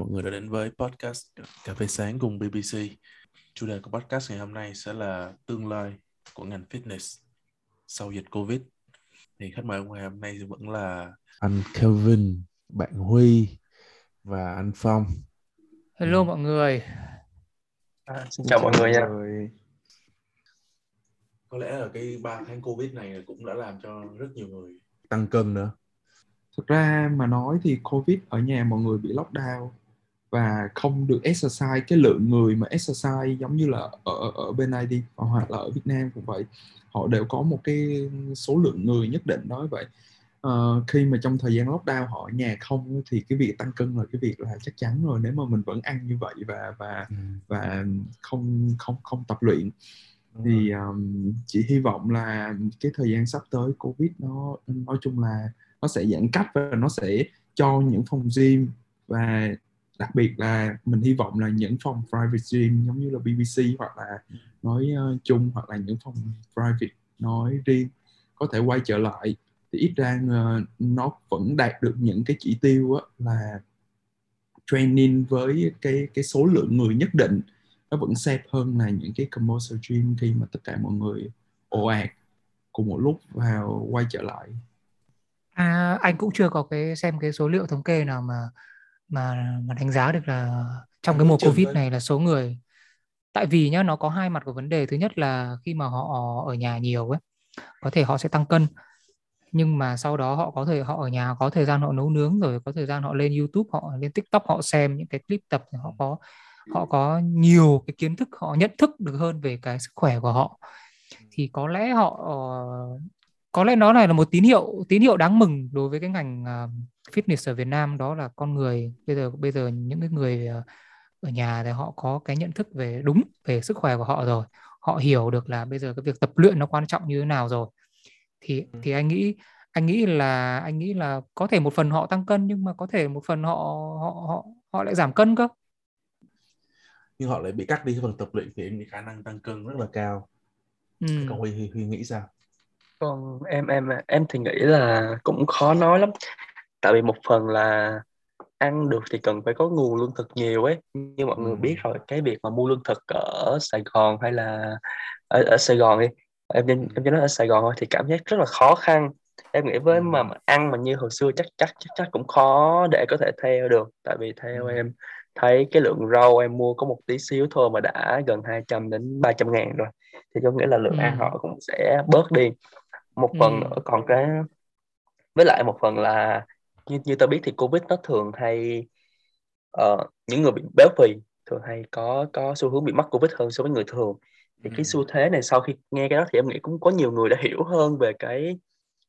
mọi người đã đến với podcast Cà phê sáng cùng BBC. Chủ đề của podcast ngày hôm nay sẽ là tương lai của ngành fitness sau dịch Covid. Thì khách mời ngày hôm nay vẫn là anh Kelvin, bạn Huy và anh Phong. Hello ừ. mọi người. À, xin chào, chào mọi người nha. Có lẽ là cái ba tháng Covid này cũng đã làm cho rất nhiều người tăng cân nữa thực ra mà nói thì covid ở nhà mọi người bị lockdown và không được exercise cái lượng người mà exercise giống như là ở ở bên đi hoặc là ở Việt Nam cũng vậy họ đều có một cái số lượng người nhất định nói vậy uh, khi mà trong thời gian lockdown họ ở nhà không thì cái việc tăng cân là cái việc là chắc chắn rồi nếu mà mình vẫn ăn như vậy và và ừ. và không không không tập luyện thì um, chỉ hy vọng là cái thời gian sắp tới covid nó nói chung là nó sẽ giãn cách và nó sẽ cho những phòng gym và đặc biệt là mình hy vọng là những phòng private gym giống như là BBC hoặc là nói uh, chung hoặc là những phòng private nói riêng có thể quay trở lại thì ít ra uh, nó vẫn đạt được những cái chỉ tiêu á, là training với cái cái số lượng người nhất định. Nó vẫn safe hơn là những cái commercial gym khi mà tất cả mọi người ồ ạt cùng một lúc vào quay trở lại. À, anh cũng chưa có cái xem cái số liệu thống kê nào mà mà mà đánh giá được là trong cái mùa Covid này là số người. Tại vì nhá nó có hai mặt của vấn đề. Thứ nhất là khi mà họ ở nhà nhiều ấy có thể họ sẽ tăng cân. Nhưng mà sau đó họ có thể họ ở nhà có thời gian họ nấu nướng rồi có thời gian họ lên YouTube họ lên TikTok họ xem những cái clip tập họ có họ có nhiều cái kiến thức họ nhận thức được hơn về cái sức khỏe của họ. Thì có lẽ họ có lẽ nó này là một tín hiệu tín hiệu đáng mừng đối với cái ngành uh, fitness ở Việt Nam đó là con người bây giờ bây giờ những cái người uh, ở nhà thì họ có cái nhận thức về đúng về sức khỏe của họ rồi. Họ hiểu được là bây giờ cái việc tập luyện nó quan trọng như thế nào rồi. Thì ừ. thì anh nghĩ anh nghĩ là anh nghĩ là có thể một phần họ tăng cân nhưng mà có thể một phần họ họ họ họ lại giảm cân cơ. Nhưng họ lại bị cắt đi cái phần tập luyện thì em khả năng tăng cân rất là cao. Ừ. còn huy, huy huy nghĩ sao còn em em em thì nghĩ là cũng khó nói lắm. Tại vì một phần là ăn được thì cần phải có nguồn lương thực nhiều ấy. Như mọi người biết rồi cái việc mà mua lương thực ở Sài Gòn hay là ở, ở Sài Gòn đi em em cho nói ở Sài Gòn thôi thì cảm giác rất là khó khăn. Em nghĩ với mà, mà ăn mà như hồi xưa chắc chắc chắc chắc cũng khó để có thể theo được. Tại vì theo em thấy cái lượng rau em mua có một tí xíu thôi mà đã gần 200 đến 300 ngàn rồi. Thì có nghĩa là lượng ừ. ăn họ cũng sẽ bớt đi một phần ừ. nữa còn cái với lại một phần là như như ta biết thì covid nó thường hay uh, những người bị béo phì thường hay có có xu hướng bị mắc covid hơn so với người thường thì ừ. cái xu thế này sau khi nghe cái đó thì em nghĩ cũng có nhiều người đã hiểu hơn về cái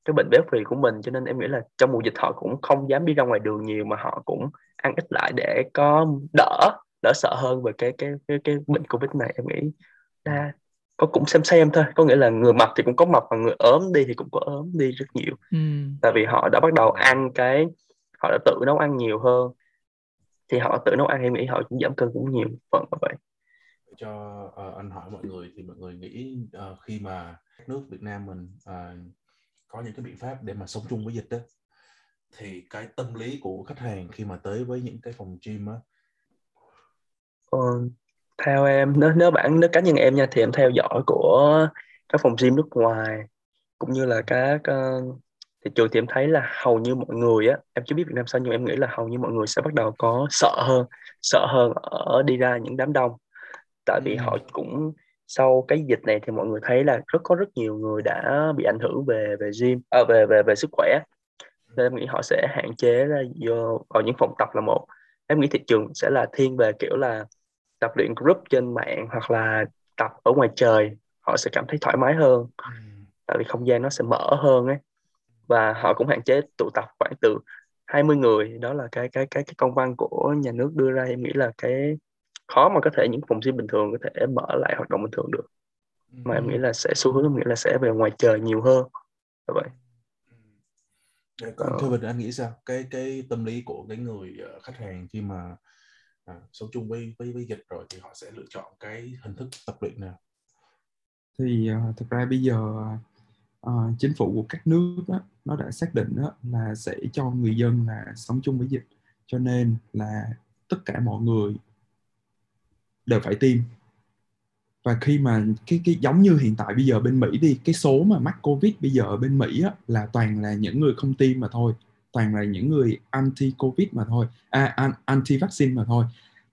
cái bệnh béo phì của mình cho nên em nghĩ là trong mùa dịch họ cũng không dám đi ra ngoài đường nhiều mà họ cũng ăn ít lại để có đỡ đỡ sợ hơn về cái cái cái, cái bệnh covid này em nghĩ đa có cũng xem xem thôi có nghĩa là người mập thì cũng có mập và người ốm đi thì cũng có ốm đi rất nhiều. Ừ. tại vì họ đã bắt đầu ăn cái họ đã tự nấu ăn nhiều hơn. Thì họ tự nấu ăn em nghĩ họ cũng giảm cân cũng nhiều phần như vậy. Cho uh, anh hỏi mọi người thì mọi người nghĩ uh, khi mà nước Việt Nam mình uh, có những cái biện pháp để mà sống chung với dịch đó thì cái tâm lý của khách hàng khi mà tới với những cái phòng gym á? Uh, theo em. Nếu nếu bản nếu cá nhân em nha thì em theo dõi của các phòng gym nước ngoài cũng như là các uh, thị trường thì em thấy là hầu như mọi người á em chưa biết Việt Nam sao nhưng em nghĩ là hầu như mọi người sẽ bắt đầu có sợ hơn sợ hơn ở đi ra những đám đông. Tại vì ừ. họ cũng sau cái dịch này thì mọi người thấy là rất có rất nhiều người đã bị ảnh hưởng về về gym à, về về về sức khỏe. Nên em nghĩ họ sẽ hạn chế ra vô vào những phòng tập là một. Em nghĩ thị trường sẽ là thiên về kiểu là tập luyện group trên mạng hoặc là tập ở ngoài trời họ sẽ cảm thấy thoải mái hơn. Ừ. tại vì không gian nó sẽ mở hơn ấy. Và họ cũng hạn chế tụ tập khoảng từ 20 người. Đó là cái cái cái cái công văn của nhà nước đưa ra. Em nghĩ là cái khó mà có thể những phòng gym bình thường có thể mở lại hoạt động bình thường được. Mà em nghĩ là sẽ xu hướng em nghĩ là sẽ về ngoài trời nhiều hơn. Như vậy. Còn ờ. Kevin anh nghĩ sao? Cái cái tâm lý của cái người uh, khách hàng khi mà à, sống chung với với với dịch rồi thì họ sẽ lựa chọn cái hình thức tập luyện nào? Thì uh, thực ra bây giờ uh, chính phủ của các nước đó, nó đã xác định đó, là sẽ cho người dân là sống chung với dịch cho nên là tất cả mọi người đều phải tiêm. Và khi mà cái cái giống như hiện tại bây giờ bên Mỹ đi cái số mà mắc covid bây giờ ở bên Mỹ á, là toàn là những người không tiêm mà thôi toàn là những người anti covid mà thôi à, anti vaccine mà thôi.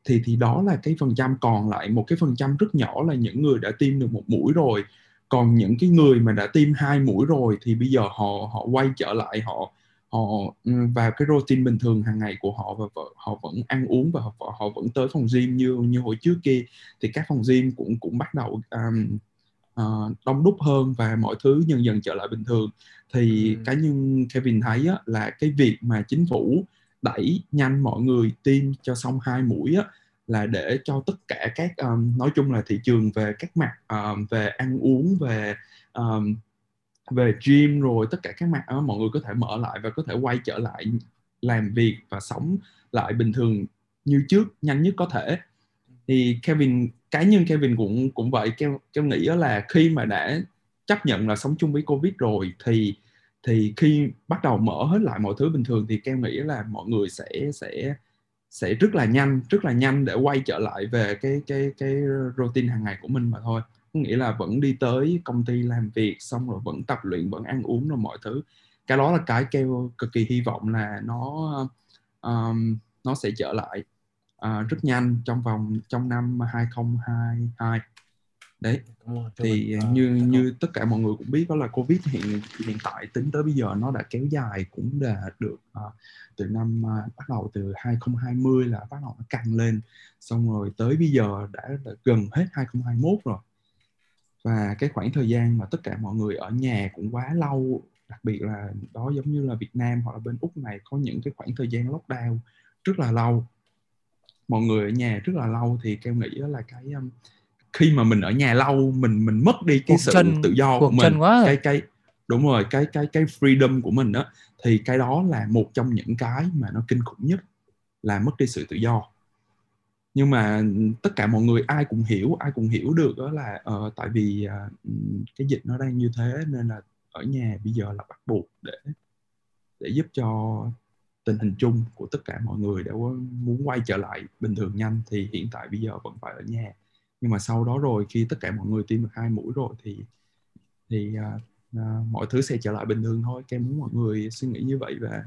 Thì thì đó là cái phần trăm còn lại một cái phần trăm rất nhỏ là những người đã tiêm được một mũi rồi. Còn những cái người mà đã tiêm hai mũi rồi thì bây giờ họ họ quay trở lại họ họ ừ, vào cái routine bình thường hàng ngày của họ và họ vẫn ăn uống và họ, họ vẫn tới phòng gym như như hồi trước kia. Thì các phòng gym cũng cũng bắt đầu um, uh, đông đúc hơn và mọi thứ dần dần trở lại bình thường thì ừ. cá nhân Kevin thấy á, là cái việc mà chính phủ đẩy nhanh mọi người tiêm cho xong hai mũi á, là để cho tất cả các um, nói chung là thị trường về các mặt um, về ăn uống về um, về gym rồi tất cả các mặt đó, mọi người có thể mở lại và có thể quay trở lại làm việc và sống lại bình thường như trước nhanh nhất có thể thì Kevin cá nhân Kevin cũng cũng vậy. Kevin, Kevin nghĩ đó là khi mà đã chấp nhận là sống chung với Covid rồi thì thì khi bắt đầu mở hết lại mọi thứ bình thường thì Kevin nghĩ là mọi người sẽ sẽ sẽ rất là nhanh rất là nhanh để quay trở lại về cái cái cái routine hàng ngày của mình mà thôi. Có nghĩa là vẫn đi tới công ty làm việc xong rồi vẫn tập luyện vẫn ăn uống rồi mọi thứ. Cái đó là cái kêu cực kỳ hy vọng là nó um, nó sẽ trở lại uh, rất nhanh trong vòng trong năm 2022 đấy thì uh, như như tất cả mọi người cũng biết đó là covid hiện hiện tại tính tới bây giờ nó đã kéo dài cũng đã được uh, từ năm uh, bắt đầu từ 2020 là bắt đầu nó căng lên. Xong rồi tới bây giờ đã, đã gần hết 2021 rồi. Và cái khoảng thời gian mà tất cả mọi người ở nhà cũng quá lâu đặc biệt là đó giống như là Việt Nam hoặc là bên Úc này có những cái khoảng thời gian lockdown rất là lâu mọi người ở nhà rất là lâu thì kêu nghĩ là cái um, khi mà mình ở nhà lâu mình mình mất đi cái cuộc sự chân, tự do của mình quá cái cái đúng rồi cái cái cái freedom của mình đó thì cái đó là một trong những cái mà nó kinh khủng nhất là mất đi sự tự do. Nhưng mà tất cả mọi người ai cũng hiểu ai cũng hiểu được đó là uh, tại vì uh, cái dịch nó đang như thế nên là ở nhà bây giờ là bắt buộc để để giúp cho tình hình chung của tất cả mọi người để muốn quay trở lại bình thường nhanh thì hiện tại bây giờ vẫn phải ở nhà. Nhưng mà sau đó rồi khi tất cả mọi người tiêm được hai mũi rồi thì thì uh, uh, mọi thứ sẽ trở lại bình thường thôi. Em muốn mọi người suy nghĩ như vậy và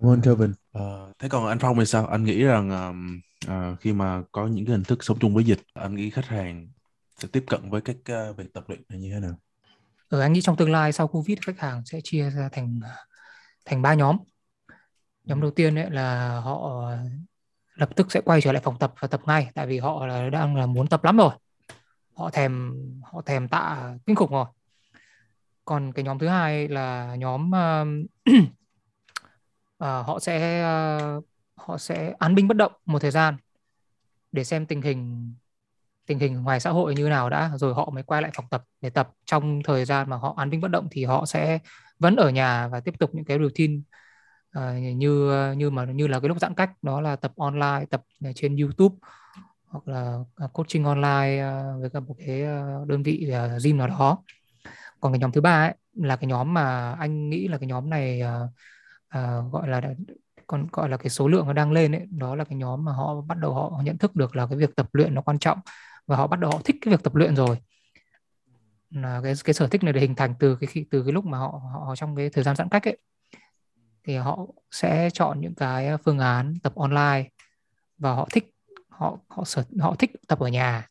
cảm ơn Kevin. Uh, thế còn anh Phong thì sao? Anh nghĩ rằng um, uh, khi mà có những cái hình thức sống chung với dịch anh nghĩ khách hàng sẽ tiếp cận với các uh, việc tập luyện này như thế nào? Ừ, anh nghĩ trong tương lai sau covid khách hàng sẽ chia ra thành thành ba nhóm nhóm đầu tiên ấy là họ lập tức sẽ quay trở lại phòng tập và tập ngay tại vì họ là đang là muốn tập lắm rồi. Họ thèm họ thèm tạ kinh khủng rồi. Còn cái nhóm thứ hai là nhóm uh, uh, họ sẽ uh, họ sẽ án binh bất động một thời gian để xem tình hình tình hình ngoài xã hội như nào đã rồi họ mới quay lại phòng tập để tập. Trong thời gian mà họ án binh bất động thì họ sẽ vẫn ở nhà và tiếp tục những cái routine uh, như như mà như là cái lúc giãn cách đó là tập online tập à, trên YouTube hoặc là à, coaching online uh, với cả một cái đơn vị uh, gym nào đó. Còn cái nhóm thứ ba ấy là cái nhóm mà anh nghĩ là cái nhóm này uh, uh, gọi là còn gọi là cái số lượng nó đang lên ấy đó là cái nhóm mà họ bắt đầu họ nhận thức được là cái việc tập luyện nó quan trọng và họ bắt đầu họ thích cái việc tập luyện rồi. Là cái cái sở thích này được hình thành từ cái khi từ cái lúc mà họ họ trong cái thời gian giãn cách ấy thì họ sẽ chọn những cái phương án tập online và họ thích họ họ sở họ thích tập ở nhà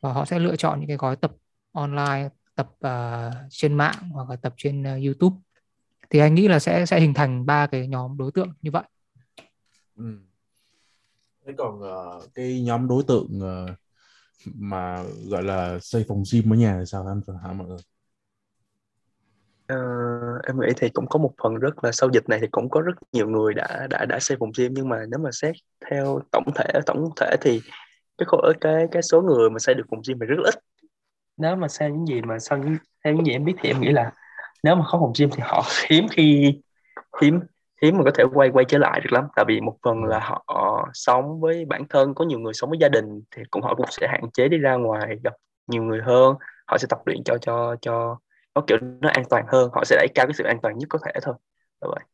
và họ sẽ lựa chọn những cái gói tập online tập uh, trên mạng hoặc là tập trên uh, YouTube thì anh nghĩ là sẽ sẽ hình thành ba cái nhóm đối tượng như vậy. Ừ. Thế còn uh, cái nhóm đối tượng uh, mà gọi là xây phòng gym ở nhà thì sao anh hả mọi người? Uh, em nghĩ thì cũng có một phần rất là sau dịch này thì cũng có rất nhiều người đã đã đã xây phòng gym. Nhưng mà nếu mà xét theo tổng thể tổng thể thì cái khối cái cái số người mà xây được phòng gym thì rất là ít. Nếu mà xem những gì mà sau những theo những gì em biết thì em nghĩ là nếu mà có phòng gym thì họ hiếm khi hiếm hiếm mà có thể quay quay trở lại được lắm. Tại vì một phần là họ sống với bản thân có nhiều người sống với gia đình thì cũng họ cũng sẽ hạn chế đi ra ngoài gặp nhiều người hơn. Họ sẽ tập luyện cho cho cho nó kiểu nó an toàn hơn họ sẽ đẩy cao cái sự an toàn nhất có thể thôi. Là vậy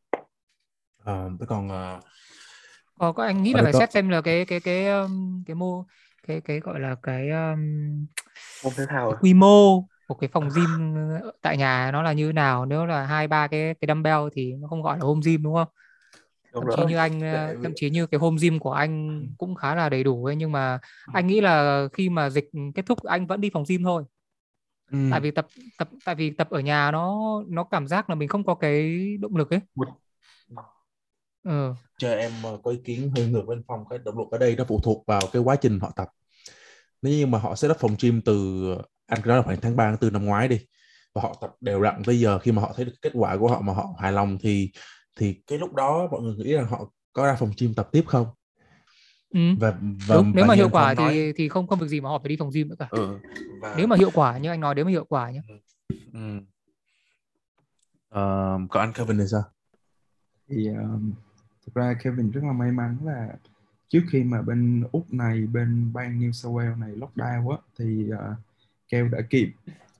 à, còn uh, có có anh nghĩ là phải xét xem là cái cái cái um, cái mô cái cái gọi là cái um, môn thể thao à? quy mô một cái phòng gym tại nhà nó là như thế nào? Nếu là hai ba cái cái dumbbell thì nó không gọi là home gym đúng không? Đúng thậm chí như anh Tại thậm vì- chí như cái home gym của anh cũng khá là đầy đủ ấy nhưng mà anh nghĩ là khi mà dịch kết thúc anh vẫn đi phòng gym thôi Ừ. tại vì tập tập tại vì tập ở nhà nó nó cảm giác là mình không có cái động lực ấy ừ. cho em ờ, có ý kiến hơi ngược bên phòng cái động lực ở đây nó phụ thuộc vào cái quá trình họ tập nếu như mà họ set up phòng gym từ anh nói là khoảng tháng 3 tháng 4 năm ngoái đi và họ tập đều đặn tới giờ khi mà họ thấy được kết quả của họ mà họ hài lòng thì thì cái lúc đó mọi người nghĩ rằng họ có ra phòng gym tập tiếp không Ừ. và và Đúng, nếu và mà hiệu quả Phong nói- thì thì không không việc gì mà họ phải đi phòng gym nữa cả ừ, và nếu mà hiệu quả như anh nói nếu mà hiệu quả nhé ừ. Ờ, còn anh Kevin thì sao thì um, thực ra Kevin rất là may mắn là trước khi mà bên úc này bên bang New South Wales này lockdown á thì uh, keo đã kịp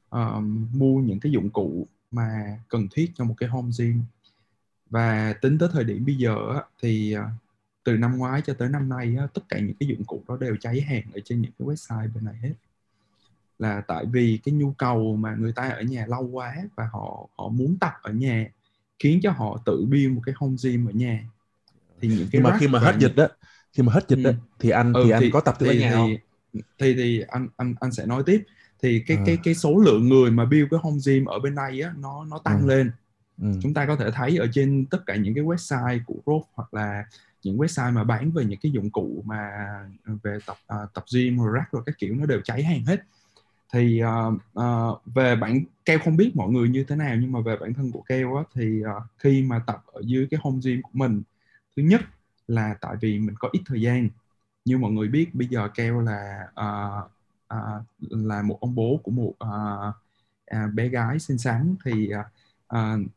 um, mua những cái dụng cụ mà cần thiết cho một cái home gym và tính tới thời điểm bây giờ á, thì uh, từ năm ngoái cho tới năm nay á, tất cả những cái dụng cụ đó đều cháy hàng ở trên những cái website bên này hết là tại vì cái nhu cầu mà người ta ở nhà lâu quá và họ họ muốn tập ở nhà khiến cho họ tự build một cái home gym ở nhà thì những cái nhưng mà khi mà hết những- dịch đó khi mà hết dịch đó Ừ. thì anh Ừ, thì anh có tập ở thì, nhà không thì, thì thì anh anh anh sẽ nói tiếp thì cái À. cái cái số lượng người mà build cái home gym ở bên này á nó nó tăng Ừ. lên ừ. chúng ta có thể thấy ở trên tất cả những cái website của Growth hoặc là những website mà bán về những cái dụng cụ mà ờ, về tập uh, tập gym rồi rack rồi các kiểu nó đều cháy hàng hết. Thì uh, uh, về bản keo không biết mọi người như thế nào nhưng mà về bản thân của keo á thì uh, khi mà tập ở dưới cái home gym của mình thứ nhất là tại vì mình có ít thời gian. Như mọi người biết bây giờ keo là uh, uh, là một ông bố của một uh, uh, bé gái xinh xắn thì uh, uh,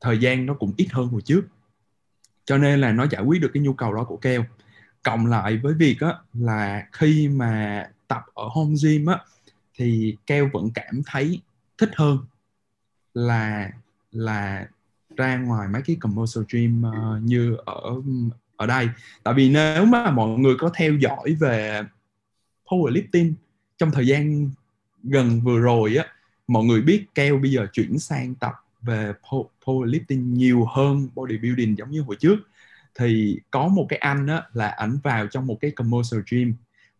thời gian nó cũng ít hơn hồi trước cho nên là nó giải quyết được cái nhu cầu đó của keo. Cộng lại với việc á, là khi mà tập ở home gym á, thì keo vẫn cảm thấy thích hơn là là ra ngoài mấy cái commercial gym uh, như ở ở đây. Tại vì nếu mà mọi người có theo dõi về powerlifting trong thời gian gần vừa rồi á mọi người biết keo bây giờ chuyển sang tập về powerlifting nhiều hơn bodybuilding giống như hồi trước thì có một cái anh á là ảnh vào trong một cái commercial gym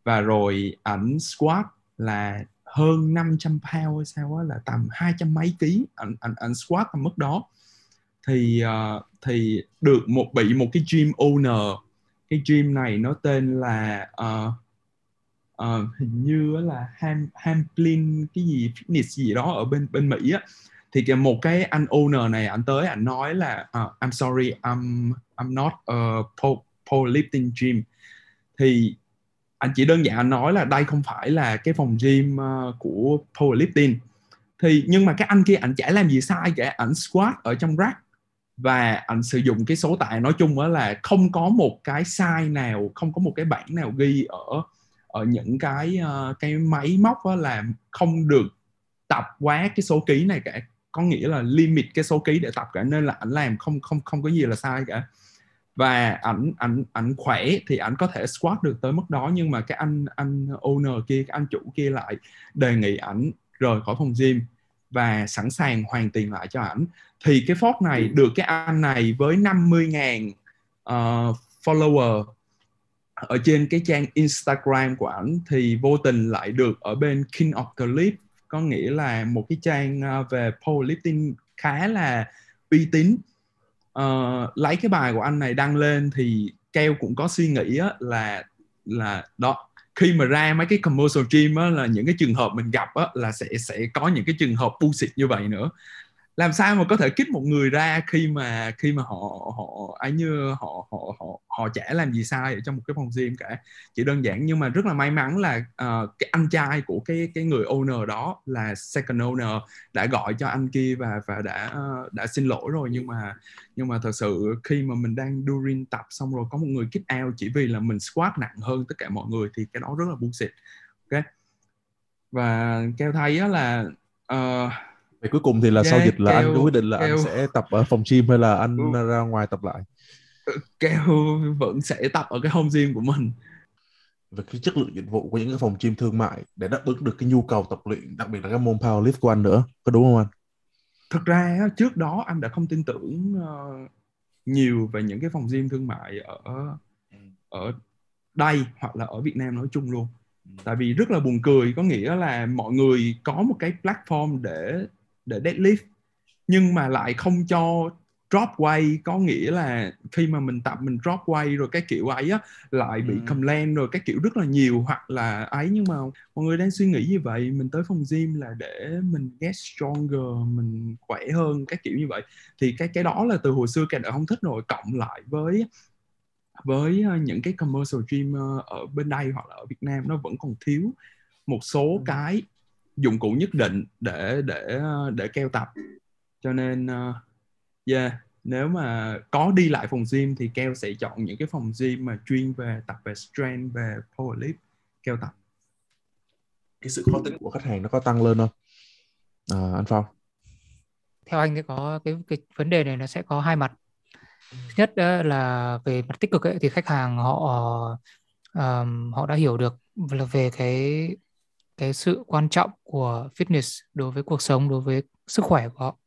và rồi ảnh squat là hơn 500 pound hay sao á là tầm hai trăm mấy ký ảnh ảnh ảnh squat tầm mức đó. Thì uh, thì được một bị một cái gym owner cái gym này nó tên là uh, uh, hình như là Ham Hamplin cái gì fitness gì đó ở bên bên Mỹ á thì cái một cái anh owner này anh tới anh nói là uh, I'm sorry I'm I'm not a po- powerlifting gym thì anh chỉ đơn giản anh nói là đây không phải là cái phòng gym uh, của powerlifting thì nhưng mà cái anh kia anh chả làm gì sai cả ảnh squat ở trong rack và anh sử dụng cái số tạ nói chung đó là không có một cái sai nào không có một cái bảng nào ghi ở ở những cái uh, cái máy móc đó là không được tập quá cái số ký này cả có nghĩa là limit cái số ký để tập cả nên là ảnh làm không không không có gì là sai cả. Và ảnh ảnh ảnh khỏe thì ảnh có thể squat được tới mức đó nhưng mà cái anh anh owner kia cái anh chủ kia lại đề nghị ảnh rời khỏi phòng gym và sẵn sàng hoàn tiền lại cho ảnh. Thì cái phốt này được cái anh này với 50.000 uh, follower ở trên cái trang Instagram của ảnh thì vô tình lại được ở bên King of the Leap có nghĩa là một cái trang ờ, về powerlifting khá là uy tín. Uh, lấy cái bài của anh này đăng lên thì keo cũng có suy nghĩ á, là là đó khi mà ra mấy cái commercial gym á, là những cái trường hợp mình gặp á, là sẽ sẽ có những cái trường hợp bullshit như vậy nữa làm sao mà có thể kích một người ra khi mà khi mà họ họ ấy như họ họ họ họ chả làm gì sai ở trong một cái phòng gym cả. Chỉ đơn giản nhưng mà rất là may mắn là uh, cái anh trai của cái cái người owner đó là second owner đã gọi cho anh kia và và đã uh, đã xin lỗi rồi. Nhưng mà nhưng mà thật sự khi mà mình đang during tập xong rồi có một người kick out chỉ vì là mình squat nặng hơn tất cả mọi người thì cái đó rất là bullshit. Ok? Và keo thấy là uh, Vậy cuối cùng thì là sau Yeah, dịch là anh kêu- có quyết định là kêu- anh sẽ tập ở phòng gym hay là anh Ừ. ra ngoài tập lại keo vẫn sẽ tập ở cái home gym của mình về cái chất lượng dịch vụ của những cái phòng gym thương mại để đáp ứng được cái nhu cầu tập luyện đặc biệt là các môn powerlift của anh nữa có đúng không anh? Thực ra trước đó anh đã không tin tưởng uh, nhiều về những cái phòng gym thương mại ở ừ. ở đây hoặc là ở Việt Nam nói chung luôn ừ. tại vì rất là buồn cười có nghĩa là mọi người có một cái platform để để deadlift nhưng mà lại không cho drop weight có nghĩa là khi mà mình tập mình drop weight rồi cái kiểu ấy á lại bị ừ. complain rồi cái kiểu rất là nhiều hoặc là ấy nhưng mà mọi người đang suy nghĩ như vậy mình tới phòng gym là để mình get stronger mình khỏe hơn cái kiểu như vậy thì cái cái đó là từ hồi xưa cái đã không thích rồi cộng lại với với ờ, những cái commercial gym ờ, ở bên đây hoặc là ở Việt Nam nó vẫn còn thiếu một số ừ. cái dụng cụ nhất định để để ờ, để keo tập. Cho nên uh, yeah nếu mà có đi lại phòng gym thì keo sẽ chọn những cái phòng gym mà chuyên về tập về strength về powerlift keo tập. Cái sự khó tính của khách hàng nó có tăng lên không? À, anh phong. Theo anh thì có cái cái vấn đề này nó sẽ có hai mặt. Thứ nhất là về mặt tích cực ấy, thì khách hàng họ um, họ đã hiểu được là về cái cái sự quan trọng của fitness đối với cuộc sống đối với sức khỏe của họ.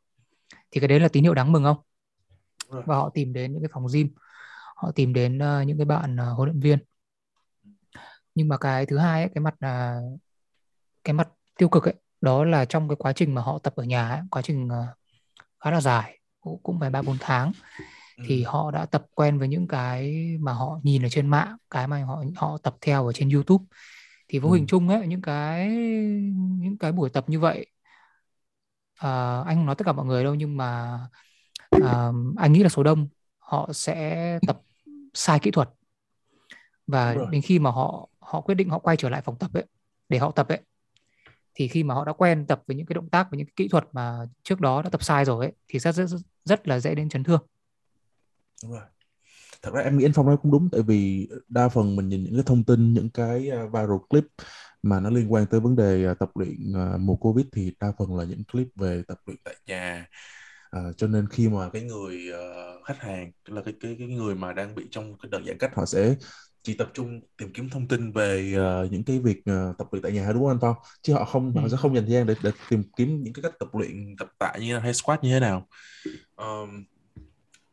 Thì cái đấy là tín hiệu đáng mừng không? Và họ tìm đến những cái phòng gym họ tìm đến uh, những cái bạn uh, huấn luyện viên. Nhưng mà cái thứ hai ấy, cái mặt là uh, cái mặt tiêu cực ấy đó là trong cái quá trình mà họ tập ở nhà ấy, quá trình uh, khá là dài cũng phải ba bốn tháng thì ừ. họ đã tập quen với những cái mà họ nhìn ở trên mạng cái mà họ họ tập theo ở trên YouTube thì vô ừ. hình chung ấy những cái những cái buổi tập như vậy uh, anh không nói tất cả mọi người đâu nhưng mà uh, anh nghĩ là số đông họ sẽ tập sai kỹ thuật. Và đến khi mà họ họ quyết định họ quay trở lại phòng tập ấy để họ tập ấy thì khi mà họ đã quen tập với những cái động tác với những cái kỹ thuật mà trước đó đã tập sai rồi ấy thì rất rất rất là dễ đến chấn thương. Đúng rồi thật ra em nghĩ anh phong nói cũng đúng tại vì đa phần mình nhìn những cái thông tin những cái à, viral clip mà nó liên quan tới vấn đề à, tập luyện à, mùa covid thì đa phần là những clip về tập luyện tại nhà. À, cho nên khi mà cái người uh, khách hàng là cái cái cái người mà đang bị trong cái đợt giãn cách họ sẽ chỉ tập trung tìm kiếm thông tin về uh, những cái việc uh, tập luyện tại nhà đúng không anh Phong? Chứ họ không ừ. họ sẽ không dành thời gian để để tìm kiếm những cái cách tập luyện tập tạ như hay squat như thế nào. Um,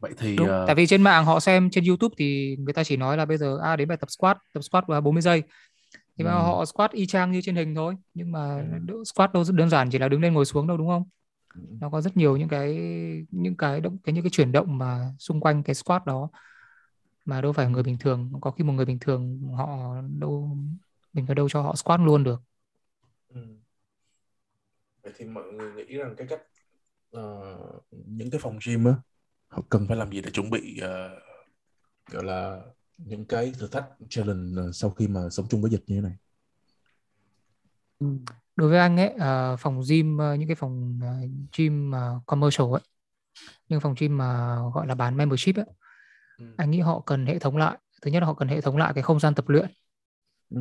vậy thì Đúng. Uh... tại vì trên mạng họ xem trên YouTube thì người ta chỉ nói là bây giờ a à, đến bài tập squat tập squat vào 40 giây thì ừ. mà họ squat y chang như trên hình thôi nhưng mà ừ. squat đâu rất đơn giản chỉ là đứng lên ngồi xuống đâu đúng không ừ. nó có rất nhiều những cái những cái động cái những cái chuyển động mà xung quanh cái squat đó mà đâu phải người bình thường có khi một người bình thường họ đâu mình có đâu cho họ squat luôn được ừ. vậy thì mọi người nghĩ rằng cái cách uh, những cái phòng gym á họ cần phải làm gì để chuẩn bị uh, gọi là những cái thử thách challenge uh, sau khi mà sống chung với dịch như thế này ừ. đối với anh ấy uh, phòng gym uh, những cái phòng uh, gym uh, commercial ấy nhưng phòng gym mà gọi là bán membership ấy ừ. anh nghĩ họ cần hệ thống lại thứ nhất là họ cần hệ thống lại cái không gian tập luyện ừ.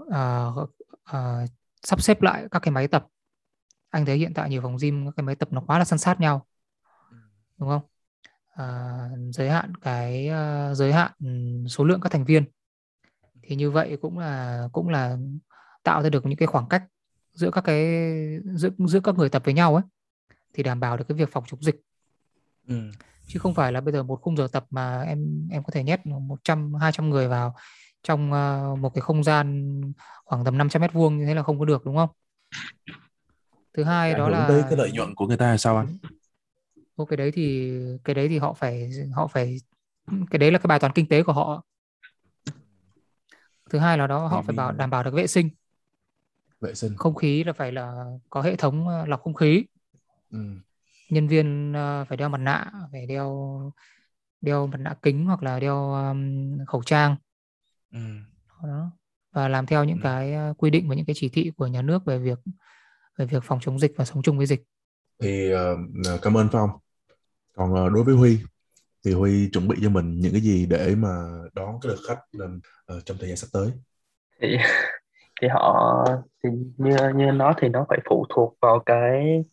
uh, uh, sắp xếp lại các cái máy tập anh thấy hiện tại nhiều phòng gym các cái máy tập nó quá là san sát nhau đúng không? À, giới hạn cái uh, giới hạn số lượng các thành viên. Thì như vậy cũng là cũng là tạo ra được những cái khoảng cách giữa các cái giữa giữa các người tập với nhau ấy thì đảm bảo được cái việc phòng chống dịch. Ừ. chứ không phải là bây giờ một khung giờ tập mà em em có thể nhét 100 200 người vào trong uh, một cái không gian khoảng tầm 500 mét vuông như thế là không có được đúng không? Thứ hai đó là tới cái lợi nhuận của người ta là sao anh Ô, cái đấy thì cái đấy thì họ phải họ phải cái đấy là cái bài toán kinh tế của họ thứ hai là đó họ phải bảo đảm bảo được vệ sinh vệ sinh không khí là phải là có hệ thống ờ, lọc không khí ừ. nhân viên ờ, phải đeo mặt nạ phải đeo đeo mặt nạ kính hoặc là đeo um, khẩu trang ừ. đó. và làm theo những ừ. cái ờ, quy định và những cái chỉ thị của nhà nước về việc về việc phòng chống dịch và sống chung với dịch thì uh, cảm ơn phong còn ờ, đối với Huy thì Huy chuẩn bị cho mình những cái gì để mà đón cái lượt khách lên uh, trong thời gian sắp tới? Thì thì họ thì như như nó thì nó phải phụ thuộc vào cái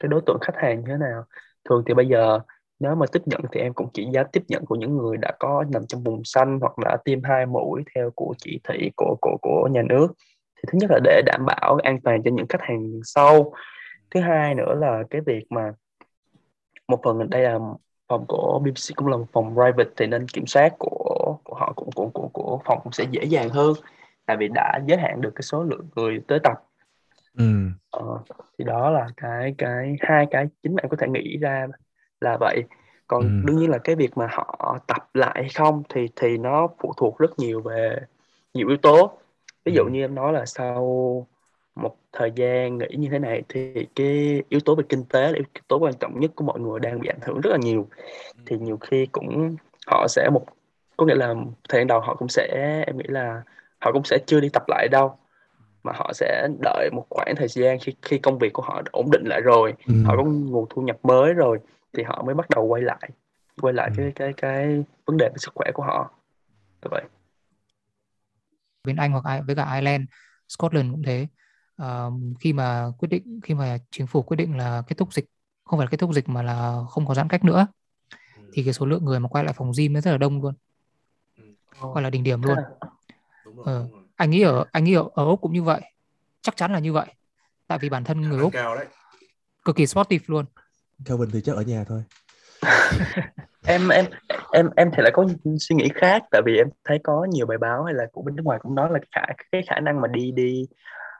cái đối tượng khách hàng như thế nào. Thường thì bây giờ nếu mà tiếp nhận thì em cũng chỉ dám tiếp nhận của những người đã có nằm trong vùng xanh hoặc là tiêm hai mũi theo của chỉ thị của của của nhà nước. Thì thứ nhất là để đảm bảo an toàn cho những khách hàng sau. Thứ hai nữa là cái việc mà một phần đây là phòng của BBC cũng là một phòng private thì nên kiểm soát của của họ cũng của của của phòng cũng sẽ dễ dàng hơn tại vì đã giới hạn được cái số lượng người tới tập ừ. ờ, thì đó là cái cái hai cái chính bạn có thể nghĩ ra là vậy còn ừ. đương nhiên là cái việc mà họ tập lại hay không thì thì nó phụ thuộc rất nhiều về nhiều yếu tố ví dụ ừ. như em nói là sau một thời gian nghỉ như thế này thì cái yếu tố về kinh tế là yếu tố quan trọng nhất của mọi người đang bị ảnh hưởng rất là nhiều. Thì nhiều khi cũng họ sẽ một có nghĩa là thời gian đầu họ cũng sẽ em nghĩ là họ cũng sẽ chưa đi tập lại đâu mà họ sẽ đợi một khoảng thời gian khi khi công việc của họ ổn định lại rồi ừ. họ có nguồn thu nhập mới rồi thì họ mới bắt đầu quay lại quay lại ừ. cái cái cái vấn đề về sức khỏe của họ. Như vậy. Bên Anh hoặc với cả Ireland Scotland cũng thế uh, khi mà quyết định khi mà chính phủ quyết định là kết thúc dịch không phải là kết thúc dịch mà là không có giãn cách nữa ừ. thì cái số lượng người mà quay lại phòng gym nó rất là đông luôn. Ừ. gọi là đỉnh điểm luôn. Đúng rồi, ờ, anh nghĩ ở anh nghĩ ở, ở úc cũng như vậy. Chắc chắn là như vậy. Tại vì bản thân người úc cực kỳ sportive luôn. Calvin thì chắc ở nhà thôi. Em em em em thì lại có suy nghĩ khác. Tại vì em thấy có nhiều bài báo hay là của bên nước ngoài cũng nói là khả cái khả năng mà đi đi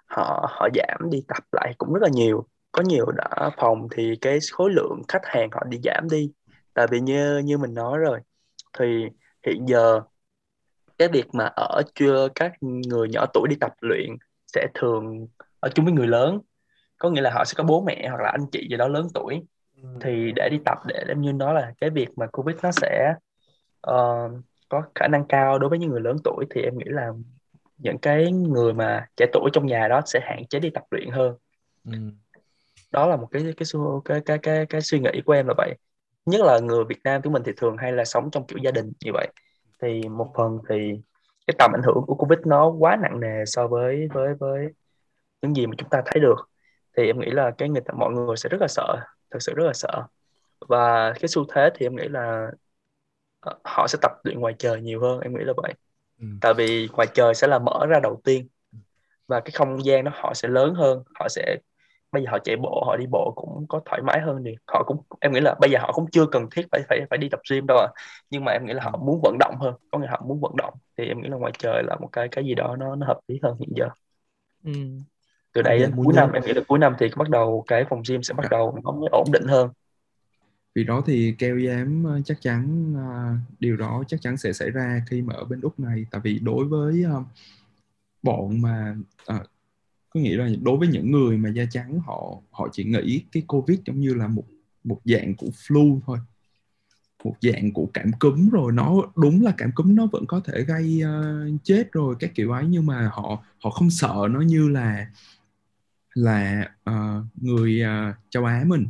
họ họ giảm đi tập lại cũng rất là nhiều. Có nhiều đã phòng thì cái khối lượng khách hàng họ đi giảm đi. Tại vì như như mình nói rồi thì hiện giờ cái việc mà ở chưa các người nhỏ tuổi đi tập luyện sẽ thường ở chung với người lớn. Có nghĩa là họ sẽ có bố mẹ hoặc là anh chị gì đó lớn tuổi. Ừ. thì để đi tập để em như đó là cái việc mà covid nó sẽ uh, có khả năng cao đối với những người lớn tuổi thì em nghĩ là những cái người mà trẻ tuổi trong nhà đó sẽ hạn chế đi tập luyện hơn. Ừ. đó là một cái cái cái cái cái cái suy nghĩ của em là vậy. Nhất là người Việt Nam của mình thì thường hay là sống trong kiểu gia đình như vậy. Thì một phần thì cái tầm ảnh hưởng của Covid nó quá nặng nề so với với với những gì mà chúng ta thấy được. Thì em nghĩ là cái người mọi người sẽ rất là sợ thật sự rất là sợ. Và cái xu thế thì em nghĩ là ờ, họ sẽ tập luyện ngoài trời nhiều hơn em nghĩ là vậy ừ. tại vì ngoài trời sẽ là mở ra đầu tiên. Và cái không gian đó họ sẽ lớn hơn họ sẽ bây giờ họ chạy bộ họ đi bộ cũng có thoải mái hơn thì họ cũng em nghĩ là bây giờ họ cũng chưa cần thiết phải phải phải đi tập gym đâu à nhưng mà em nghĩ là họ ừ. muốn vận động hơn có nghĩa họ muốn vận động. Thì em nghĩ là ngoài trời là một cái cái gì đó nó nó hợp lý hơn hiện giờ. Ừ. từ đây đến cuối năm em nghĩ là cuối năm thì bắt đầu cái phòng gym sẽ bắt đầu nó mới ổn định hơn vì đó thì keo dám ờ, chắc chắn ờ, điều đó chắc chắn sẽ xảy ra khi mà ở bên úc này. Tại vì đối với ờ, bọn mà à, có nghĩa là đối với những người mà da trắng họ họ chỉ nghĩ cái covid giống như là một một dạng của flu thôi một dạng của cảm cúm rồi. Nó đúng là cảm cúm nó vẫn có thể gây uh, chết rồi các kiểu ấy. Nhưng mà họ họ không sợ nó như là là uh, người uh, châu Á mình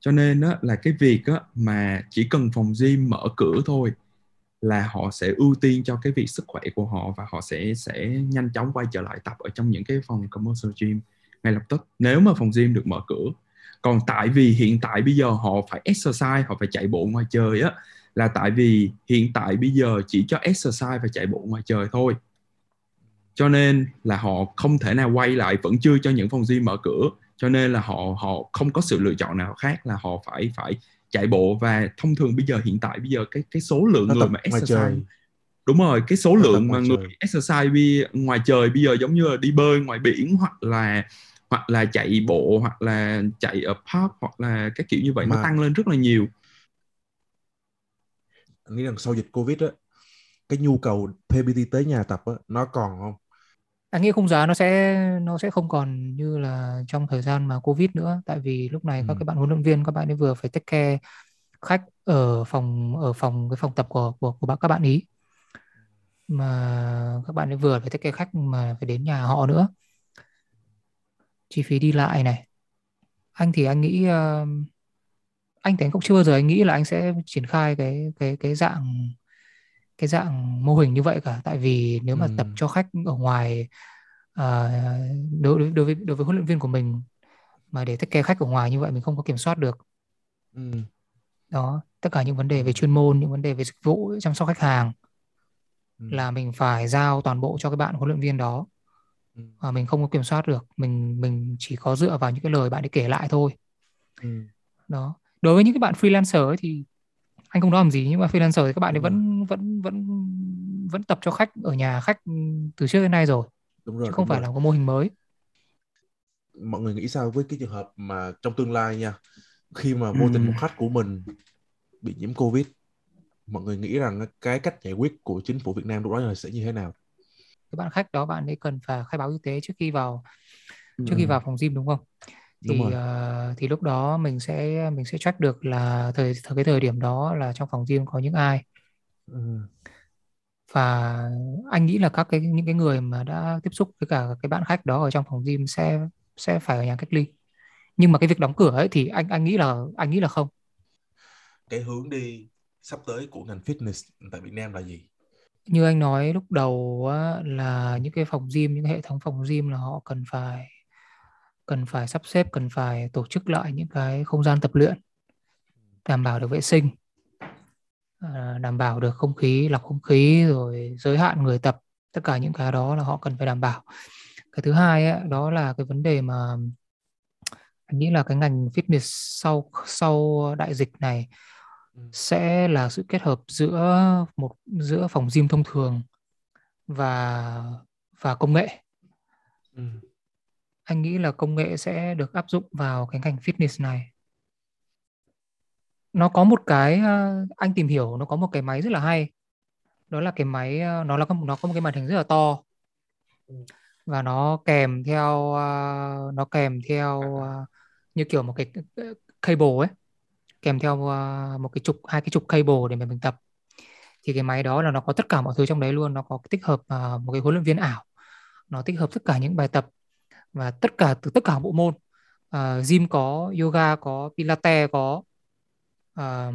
cho nên đó là cái việc á, mà chỉ cần phòng gym mở cửa thôi là họ sẽ ưu tiên cho cái việc sức khỏe của họ và họ sẽ sẽ nhanh chóng quay trở lại tập ở trong những cái phòng commercial gym ngay lập tức nếu mà phòng gym được mở cửa. Còn tại vì hiện tại bây giờ họ phải exercise họ phải chạy bộ ngoài trời á là tại vì hiện tại bây giờ chỉ cho exercise và chạy bộ ngoài trời thôi. Cho nên là họ không thể nào quay lại vẫn chưa cho những phòng gym mở cửa cho nên là họ họ không có sự lựa chọn nào khác là họ phải phải chạy bộ. Và thông thường bây giờ hiện tại bây giờ cái cái số lượng người mà exercise đúng rồi cái số lượng mà người exercise bi, ngoài trời bây giờ giống như là đi bơi ngoài biển hoặc là hoặc là chạy bộ hoặc là chạy ở park hoặc là các kiểu như vậy mà nó tăng lên rất là nhiều. Nghĩ rằng sau dịch covid á cái nhu cầu PPT tới nhà tập á nó còn không anh nghĩ khung giá nó sẽ nó sẽ không còn như là trong thời gian mà covid nữa. Tại vì lúc này ừ. các cái bạn huấn luyện viên các bạn ấy vừa phải take care khách ở phòng ở phòng cái phòng tập của của của các bạn ý. Mà các bạn ấy vừa phải take care khách mà phải đến nhà họ nữa. Chi phí đi lại này. Anh thì anh nghĩ uh, anh thì anh cũng chưa bao giờ anh nghĩ là anh sẽ triển khai cái cái cái dạng cái dạng mô hình như vậy cả tại vì nếu mà ừ. tập cho khách ở ngoài uh, đối, đối với đối với huấn luyện viên của mình mà để take care khách ở ngoài như vậy mình không có kiểm soát được ừ. đó tất cả những vấn đề về chuyên môn những vấn đề về dịch vụ chăm sóc khách hàng Ừ. là mình phải giao toàn bộ cho cái bạn huấn luyện viên đó và mình không có kiểm soát được mình mình chỉ có dựa vào những cái lời bạn ấy kể lại thôi Ừ. đó đối với những cái bạn freelancer ấy thì anh không nói làm gì nhưng mà freelancer thì các bạn ấy rồi. vẫn vẫn vẫn vẫn tập cho khách ở nhà khách từ trước đến nay rồi đúng rồi chứ không phải rồi. là có mô hình mới mọi người nghĩ sao với cái trường hợp mà trong tương lai nha khi mà vô tình Ừm. một khách của mình bị nhiễm covid mọi người nghĩ rằng cái cách giải quyết của chính phủ Việt Nam lúc đó là sẽ như thế nào cái bạn khách đó bạn ấy cần phải khai báo y tế trước khi vào trước khi Ừ. vào phòng gym đúng không thì ờ, thì lúc đó mình sẽ mình sẽ check được là thời thời cái thời điểm đó là trong phòng gym có những ai. Ừ. và anh nghĩ là các cái những cái người mà đã tiếp xúc với cả cái bạn khách đó ở trong phòng gym sẽ sẽ phải ở nhà cách ly. Nhưng mà cái việc đóng cửa ấy thì anh anh nghĩ là anh nghĩ là không. Cái hướng đi sắp tới của ngành fitness tại Việt Nam là gì? Như anh nói lúc đầu á, là những cái phòng gym những cái hệ thống phòng gym là họ cần phải cần phải sắp xếp cần phải tổ chức lại những cái không gian tập luyện đảm bảo được vệ sinh à, đảm bảo được không khí lọc không khí rồi giới hạn người tập tất cả những cái đó là họ cần phải đảm bảo cái thứ hai á, đó là cái vấn đề mà anh nghĩ là cái ngành fitness sau sau đại dịch này Ừ. sẽ là sự kết hợp giữa một giữa phòng gym thông thường và và công nghệ ừ. Anh nghĩ là công nghệ sẽ được áp dụng vào cái ngành fitness này. Nó có một cái ờ, anh tìm hiểu nó có một cái máy rất là hay. Đó là cái máy ờ, nó là nó có một cái màn hình rất là to. Ừ. và nó kèm theo ờ, nó kèm theo như kiểu một cái cable ấy. Kèm theo một cái trục hai cái trục cable để mà mình tập. Thì cái máy đó là nó có tất cả mọi thứ trong đấy luôn. Nó có tích hợp một cái huấn luyện viên ảo. Nó tích hợp tất cả những bài tập và tất cả từ tất cả bộ môn uh, gym có yoga có pilates có uh,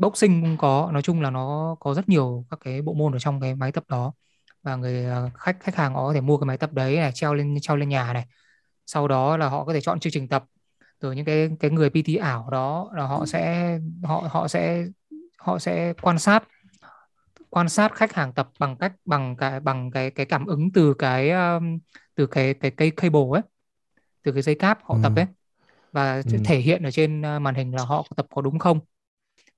boxing cũng có. Nói chung là nó có rất nhiều các cái bộ môn ở trong cái máy tập đó. Và người à, khách khách hàng họ có thể mua cái máy tập đấy này treo lên treo lên nhà này. Sau đó là họ có thể chọn chương trình tập. Rồi những cái cái người PT ảo đó là họ sẽ họ họ sẽ họ sẽ quan sát quan sát khách hàng tập bằng cách bằng cái bằng cái cái cảm ứng từ cái um, từ cái cái cây cable ấy từ cái dây cáp họ tập Ừ. ấy và Ừ. thể hiện ở trên uh, màn hình là họ có tập có đúng không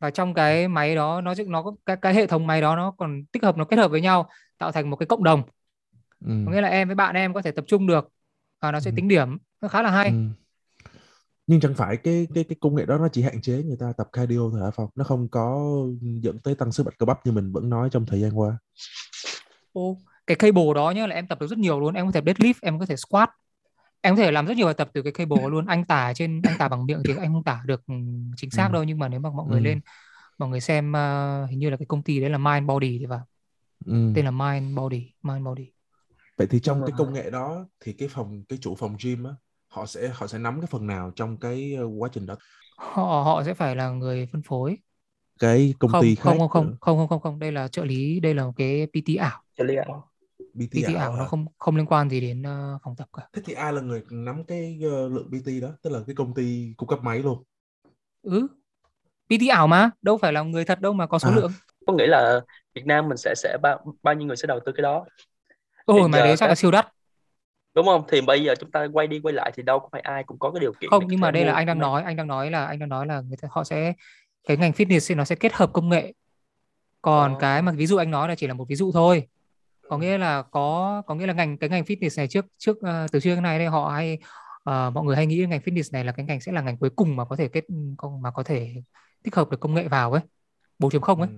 và trong cái máy đó nó nó có cái, cái hệ thống máy đó nó còn tích hợp nó kết hợp với nhau tạo thành một cái cộng đồng Ừ. có nghĩa là em với bạn em có thể tập trung được và nó sẽ Ừ. tính điểm nó khá là hay Ừ. nhưng chẳng phải cái cái cái công nghệ đó nó chỉ hạn chế người ta tập cardio thôi hả Phong nó không có dẫn tới tăng sức bật cơ bắp như mình vẫn nói trong thời gian qua Ô, cái cable đó nhá là em tập được rất nhiều luôn. Em có thể deadlift em có thể squat. Em có thể làm rất nhiều bài tập từ cái cable luôn. Anh tả trên anh tả bằng miệng thì anh không tả được ừ, chính xác Ừ. đâu. Nhưng mà nếu mà mọi người Ừ. lên mọi người xem ờ, hình như là cái công ty đấy là Mind Body thì phải. Ừ. tên là Mind Body Mind Body. Vậy thì trong cái công nghệ đó thì cái phòng cái chủ phòng gym á họ sẽ họ sẽ nắm cái phần nào trong cái ờ, quá trình đó? Họ họ sẽ phải là người phân phối. Cái công không ty khác không không không không không không. Đây là trợ lý đây là một cái PT ảo. Trợ lý ảo. PT, PT ảo ảo nó không? không liên quan gì đến ờ, phòng tập cả. Thế thì ai là người nắm cái ờ, lượng PT đó tức là cái công ty cung cấp máy luôn. Ừ. PT ảo mà đâu phải là người thật đâu mà có số À. lượng. Có nghĩa là Việt Nam mình sẽ sẽ bao bao nhiêu người sẽ đầu tư cái đó? Ôi mà giờ đấy chắc là siêu đắt. Đúng không? Thì bây giờ chúng ta quay đi quay lại thì đâu có phải ai cũng có cái điều kiện không nhưng mà đây là anh đang nói anh đang nói là anh đang nói là người ta họ sẽ cái ngành fitness thì nó sẽ kết hợp công nghệ. Còn Ờ. cái mà ví dụ anh nói là chỉ là một ví dụ thôi có nghĩa là có có nghĩa là ngành cái ngành fitness này trước trước ờ, từ trước nay đây họ hay ờ, mọi người hay nghĩ ngành fitness này là cái ngành sẽ là ngành cuối cùng mà có thể kết mà có thể tích hợp được công nghệ vào ấy 4.0 ấy. Ừ.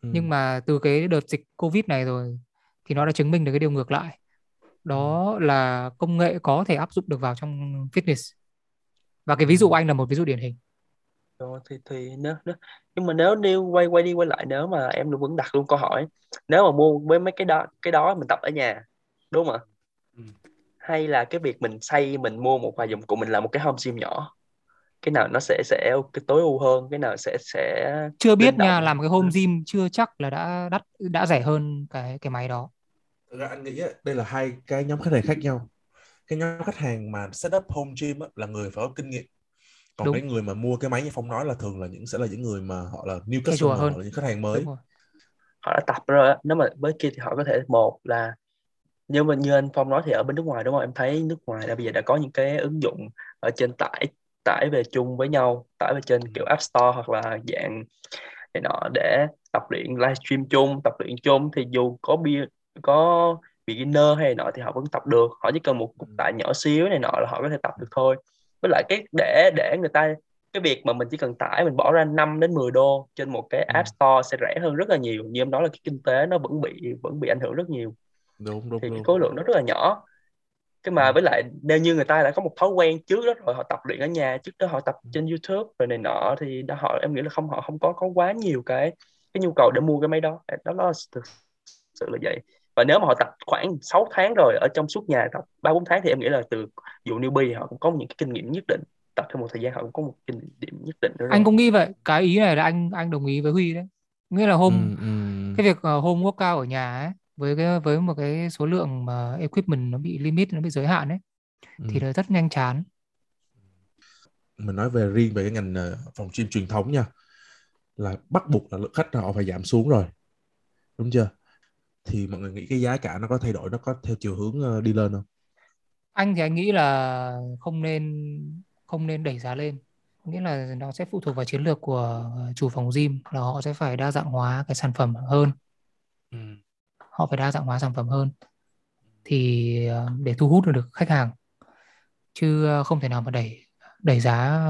Ừ. nhưng mà từ cái đợt dịch covid này rồi thì nó đã chứng minh được cái điều ngược lại. Đó là công nghệ có thể áp dụng được vào trong fitness. Và cái ví dụ của anh là một ví dụ điển hình Rồi, thì thì nếu, nếu nhưng mà nếu nếu quay quay đi quay lại nếu mà em vẫn đặt luôn câu hỏi nếu mà mua với mấy cái đó cái đó mình tập ở nhà đúng không ạ? Ừ. hay là cái việc mình xây mình mua một vài dụng cụ mình làm một cái home gym nhỏ cái nào nó sẽ sẽ cái tối ưu hơn cái nào sẽ sẽ chưa biết nha làm cái home gym chưa chắc là đã đắt đã rẻ hơn cái cái máy đó. Thực ra anh nghĩ á, đây là hai cái nhóm khách hàng khác nhau. Cái nhóm khách hàng mà setup home gym á, là người phải có kinh nghiệm còn Đúng. cái người mà mua cái máy như phong nói là thường là những sẽ là những người mà họ là new customer hơn. hoặc là những khách hàng mới. Họ đã tập rồi á. nếu mà với kia thì họ có thể một là như mình như anh Phong nói thì ở bên nước ngoài đúng không? Em thấy nước ngoài đã bây giờ đã có những cái ứng dụng ở trên tải tải về chung với nhau tải về trên kiểu App Store hoặc là dạng này nọ để tập luyện livestream chung tập luyện chung. Thì dù có bi có beginner hay nọ thì họ vẫn tập được. Họ chỉ cần một cục tải nhỏ xíu này nọ là họ có thể tập được thôi với lại cái để để người ta cái việc mà mình chỉ cần tải mình bỏ ra 5 đến 10 đô trên một cái App Store sẽ rẻ hơn rất là nhiều. Như em nói là cái kinh tế nó vẫn bị vẫn bị ảnh hưởng rất nhiều. Đúng đúng thì cái đúng. khối lượng nó rất là nhỏ. Cái mà Ừ. với lại nếu như người ta đã có một thói quen trước đó rồi họ tập luyện ở nhà trước đó họ tập trên YouTube rồi này nọ thì đã họ em nghĩ là không họ không có có quá nhiều cái cái nhu cầu để mua cái máy đó. Đó nó thực sự là vậy và nếu mà họ tập khoảng 6 tháng rồi ở trong suốt nhà tập ba bốn tháng thì em nghĩ là từ dụ newbie họ cũng có những cái kinh nghiệm nhất định tập thêm một thời gian họ cũng có một kinh nghiệm nhất định nữa rồi Anh cũng nghĩ vậy. Cái ý này là anh anh đồng ý với Huy đấy. Nghĩa là hôm Ừ, ừ. cái việc uh, home workout ở nhà ấy với cái với một cái số lượng mà equipment nó bị limit nó bị giới hạn ấy thì Ừ. nó rất nhanh chán. mình nói về riêng về cái ngành ờ, phòng gym truyền thống nha là bắt buộc là lượng khách họ phải giảm xuống rồi đúng chưa thì mọi người nghĩ cái giá cả nó có thay đổi nó có theo chiều hướng ờ, đi lên không Anh thì anh nghĩ là không nên không nên đẩy giá lên. Nghĩa là nó sẽ phụ thuộc vào chiến lược của chủ phòng gym là họ sẽ phải đa dạng hóa cái sản phẩm hơn. ừ. họ phải đa dạng hóa sản phẩm hơn thì ờ, để thu hút được khách hàng chứ ờ, không thể nào mà đẩy đẩy giá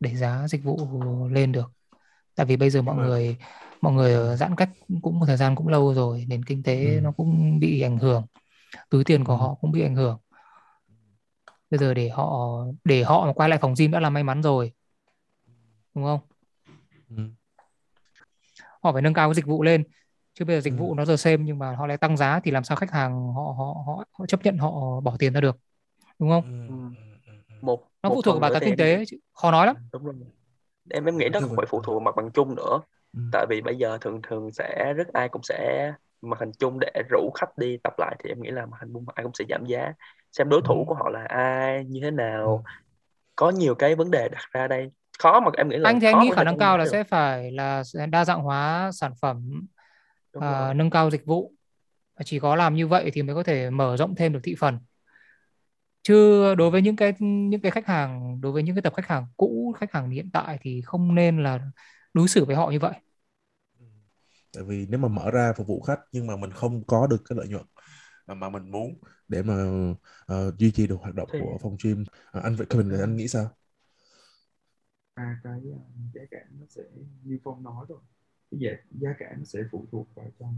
đẩy giá dịch vụ lên được tại vì bây giờ mọi mà- người mọi người giãn cách cũng một thời gian cũng lâu rồi nền kinh tế Ừ. nó cũng bị ảnh hưởng túi tiền của Ừ. họ cũng bị ảnh hưởng bây giờ để họ để họ mà quay lại phòng gym đã là may mắn rồi đúng không Ừ. họ phải nâng cao cái dịch vụ lên chứ bây giờ dịch Ừ. vụ nó giờ xem nhưng mà họ lại tăng giá thì làm sao khách hàng họ họ họ, họ chấp nhận họ bỏ tiền ra được đúng không Ừ. Ừ. Ừ. Một nó một phụ thuộc vào thì kinh em tế chứ khó nói lắm đúng rồi em em nghĩ nó Cái không vật- phải phụ thuộc vào mặt bằng chung nữa Ừ. tại vì bây giờ thường thường sẽ rất ai cũng sẽ mặt hình chung để rủ khách đi tập lại thì em nghĩ là mặt hình buôn ai cũng sẽ giảm giá xem đối thủ Ừ. của họ là ai như thế nào Ừ. có nhiều cái vấn đề đặt ra đây khó mà em nghĩ là anh thì anh nghĩ khả năng cao là được. sẽ phải là đa dạng hóa sản phẩm Đúng rồi. nâng cao dịch vụ Và chỉ có làm như vậy thì mới có thể mở rộng thêm được thị phần chứ đối với những cái những cái khách hàng đối với những cái tập khách hàng cũ khách hàng hiện tại thì không nên là đối xử với họ như vậy. Tại vì nếu mà mở ra phục vụ khách nhưng mà mình không có được cái lợi nhuận mà, mình muốn để mà ờ, duy trì được hoạt động Thì- của phòng gym. Ờ, anh Kevin anh nghĩ sao? Ba cái uh, giá cả nó sẽ như phong nói rồi. Cái giá, giá cả nó sẽ phụ thuộc vào trong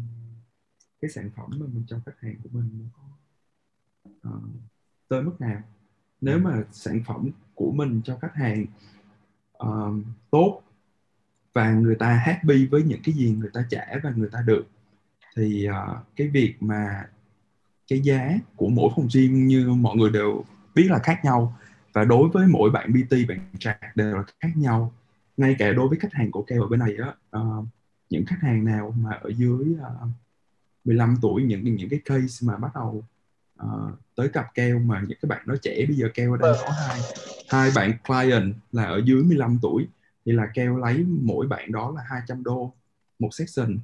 cái sản phẩm mà mình cho khách hàng của mình nó có ờ, tới mức nào. Nếu mà sản phẩm của mình cho khách hàng ờ, tốt và người ta happy với những cái gì người ta trả và người ta được. Thì ờ, cái việc mà cái giá của mỗi phòng gym như mọi người đều biết là khác nhau và đối với mỗi bạn BT bạn track đều là khác nhau. Ngay cả đối với khách hàng của keo ở bên này á ờ, những khách hàng nào mà ở dưới ờ, 15 tuổi những những cái case mà bắt đầu ờ, tới cặp keo mà những cái bạn đó trẻ bây giờ keo đang có hai hai bạn client là ở dưới 15 tuổi thì là keo lấy mỗi bạn đó là 200 đô một section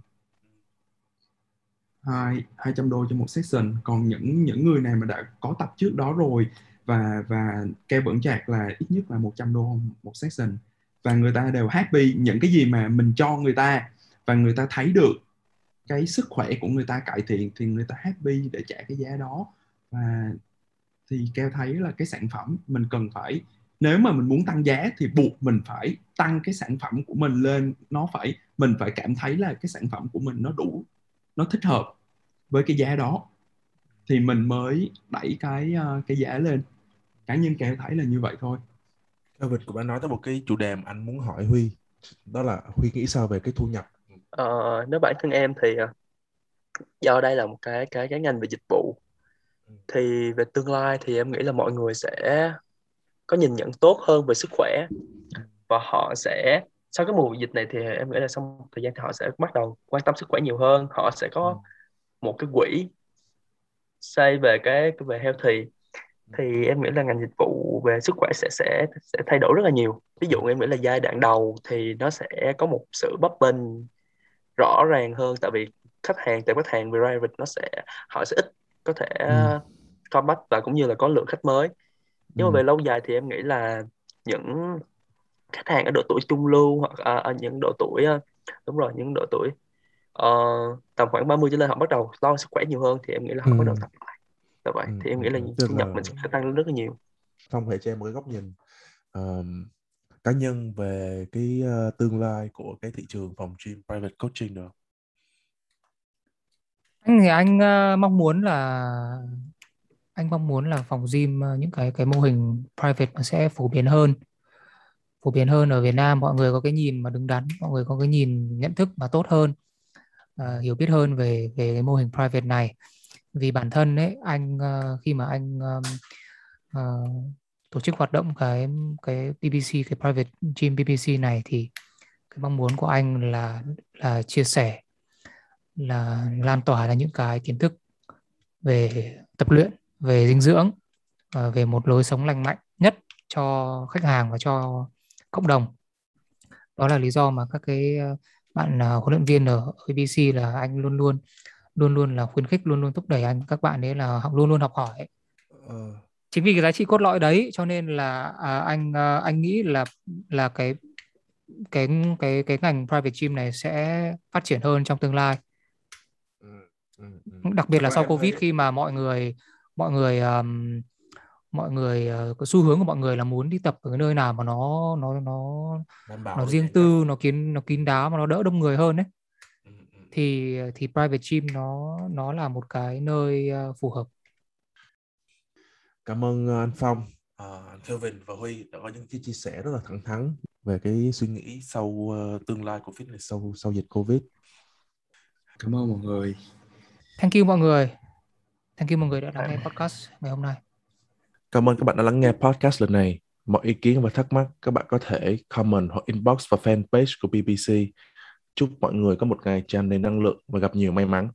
hai 200 đô cho một section còn những những người này mà đã có tập trước đó rồi và và keo vẫn chạc là ít nhất là 100 đô một section và người ta đều happy. Những cái gì mà mình cho người ta và người ta thấy được cái sức khỏe của người ta cải thiện thì người ta happy để trả cái giá đó. Và thì keo thấy là cái sản phẩm mình cần phải nếu mà mình muốn tăng giá thì buộc mình phải tăng cái sản phẩm của mình lên nó phải mình phải cảm thấy là cái sản phẩm của mình nó đủ nó thích hợp với cái giá đó. Thì mình mới đẩy cái ờ, cái giá lên. Cá nhân keo thấy là như vậy thôi. Kevin cũng đã nói tới một cái chủ đề mà anh muốn hỏi Huy. Đó là Huy nghĩ sao về cái thu nhập? Ờ, nếu bản thân em thì ờ, do đây là một cái cái cái ngành về dịch vụ. Thì về tương lai thì em nghĩ là mọi người sẽ có nhìn nhận tốt hơn về sức khỏe. Và họ sẽ sau cái mùa dịch này thì em nghĩ là sau một thời gian thì họ sẽ bắt đầu quan tâm sức khỏe nhiều hơn. Họ sẽ có một cái quỹ xây về cái về healthy. Thì em nghĩ là ngành dịch vụ về sức khỏe sẽ sẽ sẽ thay đổi rất là nhiều. Ví dụ em nghĩ là giai đoạn đầu thì nó sẽ có một sự bấp bênh rõ ràng hơn. Tại vì khách hàng tại khách hàng về private nó sẽ họ sẽ ít có thể Ừ. combat và cũng như là có lượng khách mới nhưng Ừ. mà về lâu dài thì em nghĩ là những khách hàng ở độ tuổi trung lưu hoặc à, à, những độ tuổi à, đúng rồi những độ tuổi ờ, tầm khoảng 30 trở lên họ bắt đầu lo sức khỏe nhiều hơn thì em nghĩ là họ bắt đầu Ừ. tập lại Dạ vậy Ừ, thì em ừ, nghĩ là ừ. Thu nhập là mình sẽ tăng lên rất là nhiều Phong hãy cho em một cái góc nhìn ờm, cá nhân về cái ờ, tương lai của cái thị trường phòng gym private coaching được. anh thì anh ờ, mong muốn là anh mong muốn là phòng gym ờ, những cái cái mô hình private nó sẽ phổ biến hơn. Phổ biến hơn ở Việt Nam mọi người có cái nhìn mà đứng đắn mọi người có cái nhìn nhận thức mà tốt hơn uh, hiểu biết hơn về về cái mô hình private này. Vì bản thân ấy anh uh, khi mà anh ờm, uh, tổ chức hoạt động cái cái BBC cái private gym BBC này thì cái mong muốn của anh là là chia sẻ là lan tỏa ra những cái kiến thức về tập luyện về dinh dưỡng ờ, về một lối sống lành mạnh nhất cho khách hàng và cho cộng đồng. Đó là lý do mà các cái ờ, bạn ờ, huấn luyện viên ở ABC là anh luôn luôn luôn luôn là khuyến khích luôn luôn thúc đẩy anh. Các bạn ấy là học luôn luôn học hỏi Ờ, chính vì cái giá trị cốt lõi đấy cho nên là à, anh à, anh nghĩ là là cái cái cái cái ngành private gym này sẽ phát triển hơn trong tương lai. Ừ, ừ, ừ. đặc biệt là Và sau covid khi mà mọi người mọi người um, mọi người ờ, cái xu hướng của mọi người là muốn đi tập ở cái nơi nào mà nó nó nó nó riêng tư nó kín nó kín đáo mà nó đỡ đông người hơn đấy Ừ, ừ. thì thì private gym nó nó là một cái nơi ờ, phù hợp. Cảm ơn ờ, anh Phong, ờ, anh Kelvin và Huy đã có những cái chia sẻ rất là thẳng thắn về cái suy nghĩ sau ờ, tương lai của fitness sau sau dịch Covid. cảm ơn mọi người. Thank you mọi người thank you mọi người đã lắng nghe podcast ngày hôm nay Cảm ơn các bạn đã lắng nghe podcast lần này. Mọi ý kiến và thắc mắc các bạn có thể comment hoặc inbox vào fanpage của BBC. Chúc mọi người có một ngày tràn đầy năng lượng và gặp nhiều may mắn.